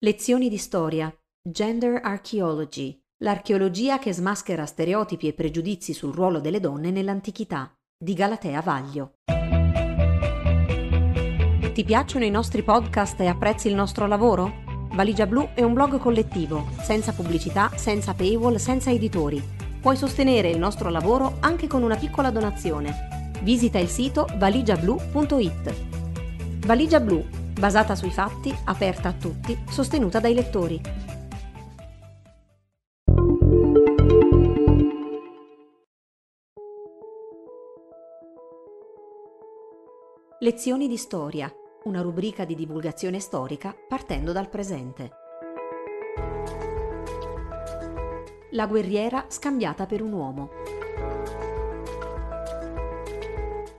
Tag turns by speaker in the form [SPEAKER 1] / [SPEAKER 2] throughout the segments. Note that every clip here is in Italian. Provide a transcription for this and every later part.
[SPEAKER 1] Lezioni di storia. Gender Archaeology. L'archeologia che smaschera stereotipi e pregiudizi sul ruolo delle donne nell'antichità. Di Galatea Vaglio. Ti piacciono i nostri podcast e apprezzi il nostro lavoro? Valigia Blu è un blog collettivo, senza pubblicità, senza paywall, senza editori. Puoi sostenere il nostro lavoro anche con una piccola donazione. Visita il sito valigiablu.it. Valigia Blu, basata sui fatti, aperta a tutti, sostenuta dai lettori. Lezioni di storia, una rubrica di divulgazione storica partendo dal presente. La guerriera scambiata per un uomo.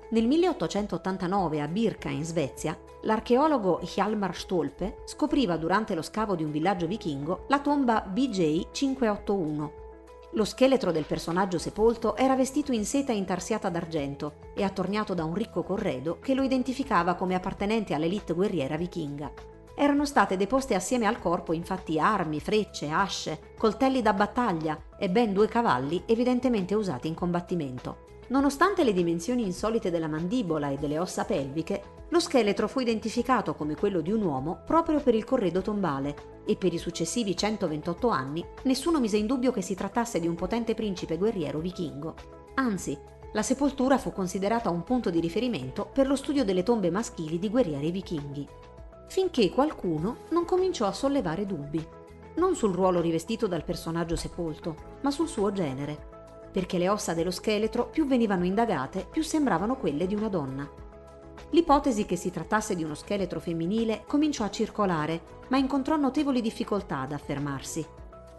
[SPEAKER 1] Nel 1889 a Birka, in Svezia, l'archeologo Hjalmar Stolpe scopriva durante lo scavo di un villaggio vichingo la tomba BJ 581. Lo scheletro del personaggio sepolto era vestito in seta intarsiata d'argento e attorniato da un ricco corredo che lo identificava come appartenente all'elite guerriera vichinga. Erano state deposte assieme al corpo infatti armi, frecce, asce, coltelli da battaglia e ben due cavalli evidentemente usati in combattimento. Nonostante le dimensioni insolite della mandibola e delle ossa pelviche, lo scheletro fu identificato come quello di un uomo proprio per il corredo tombale e per i successivi 128 anni nessuno mise in dubbio che si trattasse di un potente principe guerriero vichingo. Anzi, la sepoltura fu considerata un punto di riferimento per lo studio delle tombe maschili di guerrieri vichinghi. Finché qualcuno non cominciò a sollevare dubbi, non sul ruolo rivestito dal personaggio sepolto, ma sul suo genere, perché le ossa dello scheletro più venivano indagate, più sembravano quelle di una donna. L'ipotesi che si trattasse di uno scheletro femminile cominciò a circolare, ma incontrò notevoli difficoltà ad affermarsi.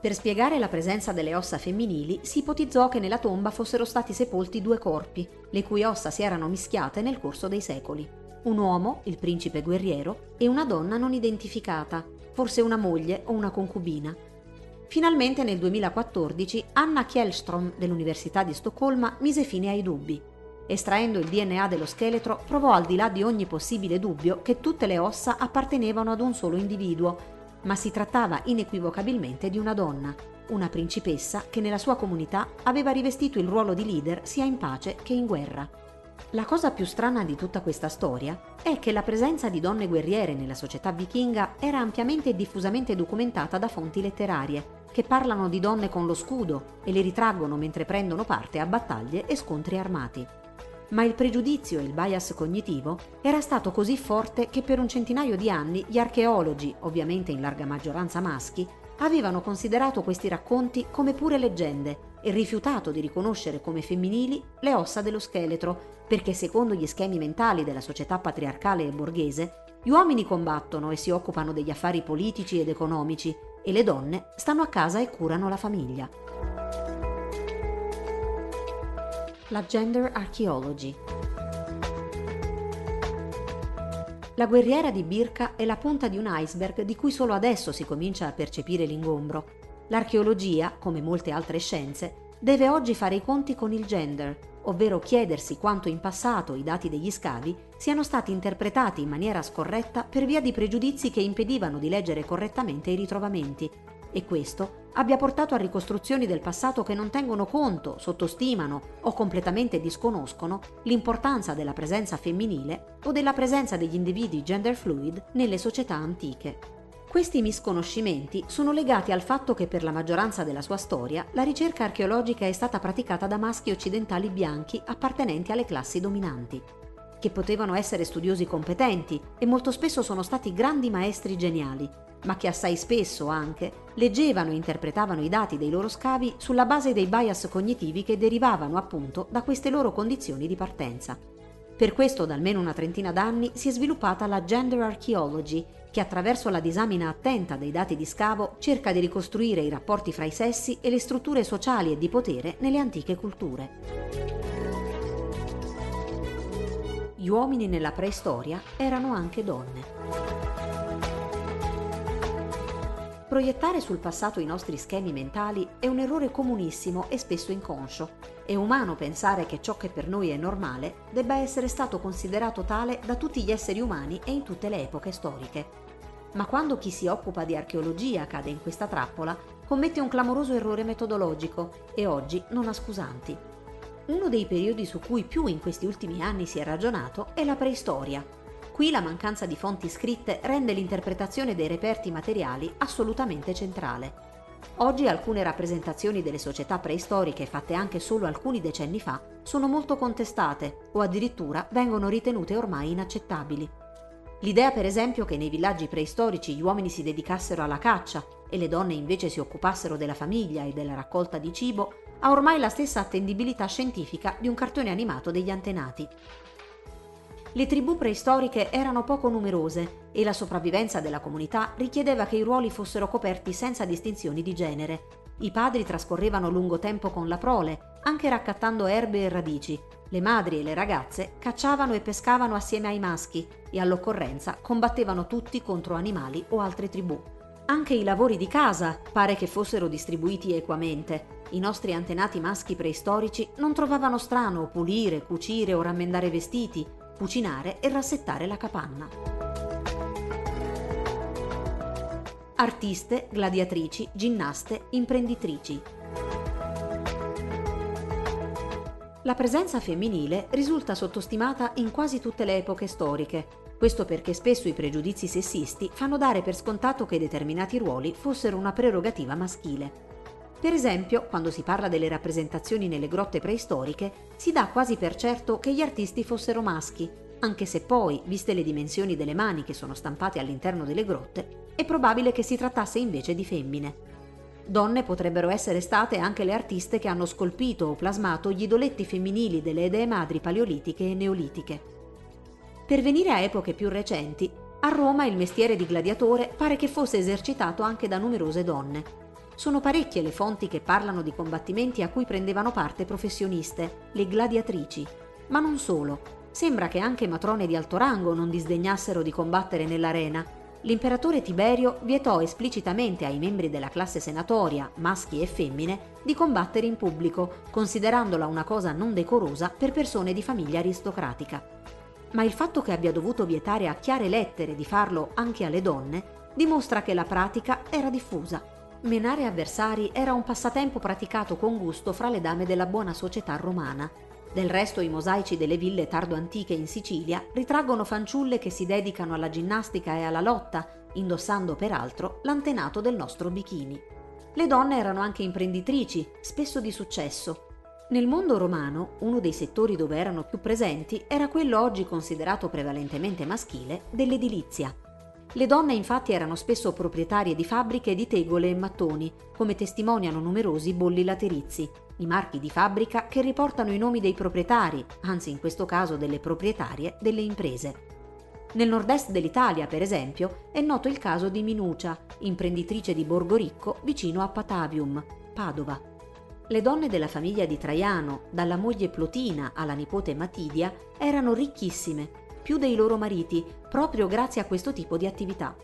[SPEAKER 1] Per spiegare la presenza delle ossa femminili si ipotizzò che nella tomba fossero stati sepolti due corpi, le cui ossa si erano mischiate nel corso dei secoli. Un uomo, il principe guerriero, e una donna non identificata, forse una moglie o una concubina. Finalmente nel 2014 Anna Kjellström dell'Università di Stoccolma mise fine ai dubbi. Estraendo il DNA dello scheletro, provò al di là di ogni possibile dubbio che tutte le ossa appartenevano ad un solo individuo, ma si trattava inequivocabilmente di una donna, una principessa che nella sua comunità aveva rivestito il ruolo di leader sia in pace che in guerra. La cosa più strana di tutta questa storia è che la presenza di donne guerriere nella società vichinga era ampiamente e diffusamente documentata da fonti letterarie, che parlano di donne con lo scudo e le ritraggono mentre prendono parte a battaglie e scontri armati. Ma il pregiudizio e il bias cognitivo era stato così forte che per un centinaio di anni gli archeologi, ovviamente in larga maggioranza maschi, avevano considerato questi racconti come pure leggende e rifiutato di riconoscere come femminili le ossa dello scheletro, perché secondo gli schemi mentali della società patriarcale e borghese, gli uomini combattono e si occupano degli affari politici ed economici e le donne stanno a casa e curano la famiglia. La Gender Archaeology La guerriera di Birka è la punta di un iceberg di cui solo adesso si comincia a percepire l'ingombro. L'archeologia, come molte altre scienze, deve oggi fare i conti con il gender, ovvero chiedersi quanto in passato i dati degli scavi siano stati interpretati in maniera scorretta per via di pregiudizi che impedivano di leggere correttamente i ritrovamenti, e questo abbia portato a ricostruzioni del passato che non tengono conto, sottostimano o completamente disconoscono l'importanza della presenza femminile o della presenza degli individui gender fluid nelle società antiche. Questi misconoscimenti sono legati al fatto che per la maggioranza della sua storia la ricerca archeologica è stata praticata da maschi occidentali bianchi appartenenti alle classi dominanti, che potevano essere studiosi competenti e molto spesso sono stati grandi maestri geniali, ma che assai spesso anche leggevano e interpretavano i dati dei loro scavi sulla base dei bias cognitivi che derivavano appunto da queste loro condizioni di partenza. Per questo da almeno una trentina d'anni si è sviluppata la Gender Archaeology, che attraverso la disamina attenta dei dati di scavo cerca di ricostruire i rapporti fra i sessi e le strutture sociali e di potere nelle antiche culture. Gli uomini nella preistoria erano anche donne. Proiettare sul passato i nostri schemi mentali è un errore comunissimo e spesso inconscio. È umano pensare che ciò che per noi è normale debba essere stato considerato tale da tutti gli esseri umani e in tutte le epoche storiche. Ma quando chi si occupa di archeologia cade in questa trappola, commette un clamoroso errore metodologico e oggi non ha scusanti. Uno dei periodi su cui più in questi ultimi anni si è ragionato è la preistoria. Qui la mancanza di fonti scritte rende l'interpretazione dei reperti materiali assolutamente centrale. Oggi alcune rappresentazioni delle società preistoriche fatte anche solo alcuni decenni fa sono molto contestate o addirittura vengono ritenute ormai inaccettabili. L'idea per esempio che nei villaggi preistorici gli uomini si dedicassero alla caccia e le donne invece si occupassero della famiglia e della raccolta di cibo ha ormai la stessa attendibilità scientifica di un cartone animato degli antenati. Le tribù preistoriche erano poco numerose e la sopravvivenza della comunità richiedeva che i ruoli fossero coperti senza distinzioni di genere. I padri trascorrevano lungo tempo con la prole, anche raccattando erbe e radici. Le madri e le ragazze cacciavano e pescavano assieme ai maschi e all'occorrenza combattevano tutti contro animali o altre tribù. Anche i lavori di casa pare che fossero distribuiti equamente. I nostri antenati maschi preistorici non trovavano strano pulire, cucire o rammendare vestiti, cucinare e rassettare la capanna. Artiste, gladiatrici, ginnaste, imprenditrici. La presenza femminile risulta sottostimata in quasi tutte le epoche storiche. Questo perché spesso i pregiudizi sessisti fanno dare per scontato che determinati ruoli fossero una prerogativa maschile. Per esempio, quando si parla delle rappresentazioni nelle grotte preistoriche, si dà quasi per certo che gli artisti fossero maschi, anche se poi, viste le dimensioni delle mani che sono stampate all'interno delle grotte, è probabile che si trattasse invece di femmine. Donne potrebbero essere state anche le artiste che hanno scolpito o plasmato gli idoletti femminili delle dee madri paleolitiche e neolitiche. Per venire a epoche più recenti, a Roma il mestiere di gladiatore pare che fosse esercitato anche da numerose donne, sono parecchie le fonti che parlano di combattimenti a cui prendevano parte professioniste, le gladiatrici. Ma non solo. Sembra che anche matrone di alto rango non disdegnassero di combattere nell'arena. L'imperatore Tiberio vietò esplicitamente ai membri della classe senatoria, maschi e femmine, di combattere in pubblico, considerandola una cosa non decorosa per persone di famiglia aristocratica. Ma il fatto che abbia dovuto vietare a chiare lettere di farlo anche alle donne dimostra che la pratica era diffusa Menare avversari era un passatempo praticato con gusto fra le dame della buona società romana. Del resto i mosaici delle ville tardo-antiche in Sicilia ritraggono fanciulle che si dedicano alla ginnastica e alla lotta, indossando peraltro l'antenato del nostro bikini. Le donne erano anche imprenditrici, spesso di successo. Nel mondo romano, uno dei settori dove erano più presenti era quello oggi considerato prevalentemente maschile dell'edilizia. Le donne infatti erano spesso proprietarie di fabbriche di tegole e mattoni, come testimoniano numerosi bolli laterizi, i marchi di fabbrica che riportano i nomi dei proprietari, anzi in questo caso delle proprietarie, delle imprese. Nel nord-est dell'Italia, per esempio, è noto il caso di Minucia, imprenditrice di Borgo Ricco vicino a Patavium, Padova. Le donne della famiglia di Traiano, dalla moglie Plotina alla nipote Matidia, erano ricchissime più dei loro mariti, proprio grazie a questo tipo di attività.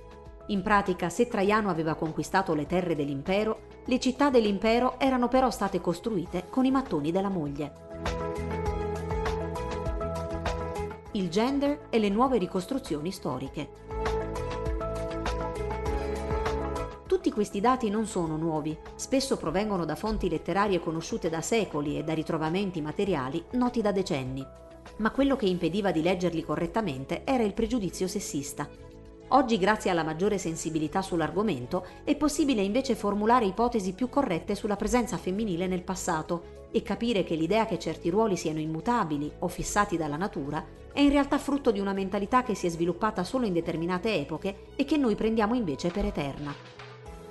[SPEAKER 1] In pratica, se Traiano aveva conquistato le terre dell'impero, le città dell'impero erano però state costruite con i mattoni della moglie. Il gender e le nuove ricostruzioni storiche. Tutti questi dati non sono nuovi, spesso provengono da fonti letterarie conosciute da secoli e da ritrovamenti materiali noti da decenni. Ma quello che impediva di leggerli correttamente era il pregiudizio sessista. Oggi, grazie alla maggiore sensibilità sull'argomento, è possibile invece formulare ipotesi più corrette sulla presenza femminile nel passato e capire che l'idea che certi ruoli siano immutabili o fissati dalla natura è in realtà frutto di una mentalità che si è sviluppata solo in determinate epoche e che noi prendiamo invece per eterna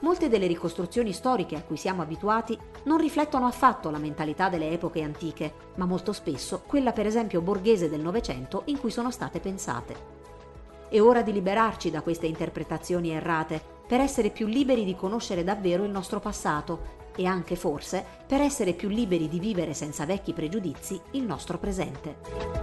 [SPEAKER 1] molte delle ricostruzioni storiche a cui siamo abituati non riflettono affatto la mentalità delle epoche antiche, ma molto spesso quella per esempio borghese del Novecento in cui sono state pensate. È ora di liberarci da queste interpretazioni errate per essere più liberi di conoscere davvero il nostro passato e anche forse per essere più liberi di vivere senza vecchi pregiudizi il nostro presente.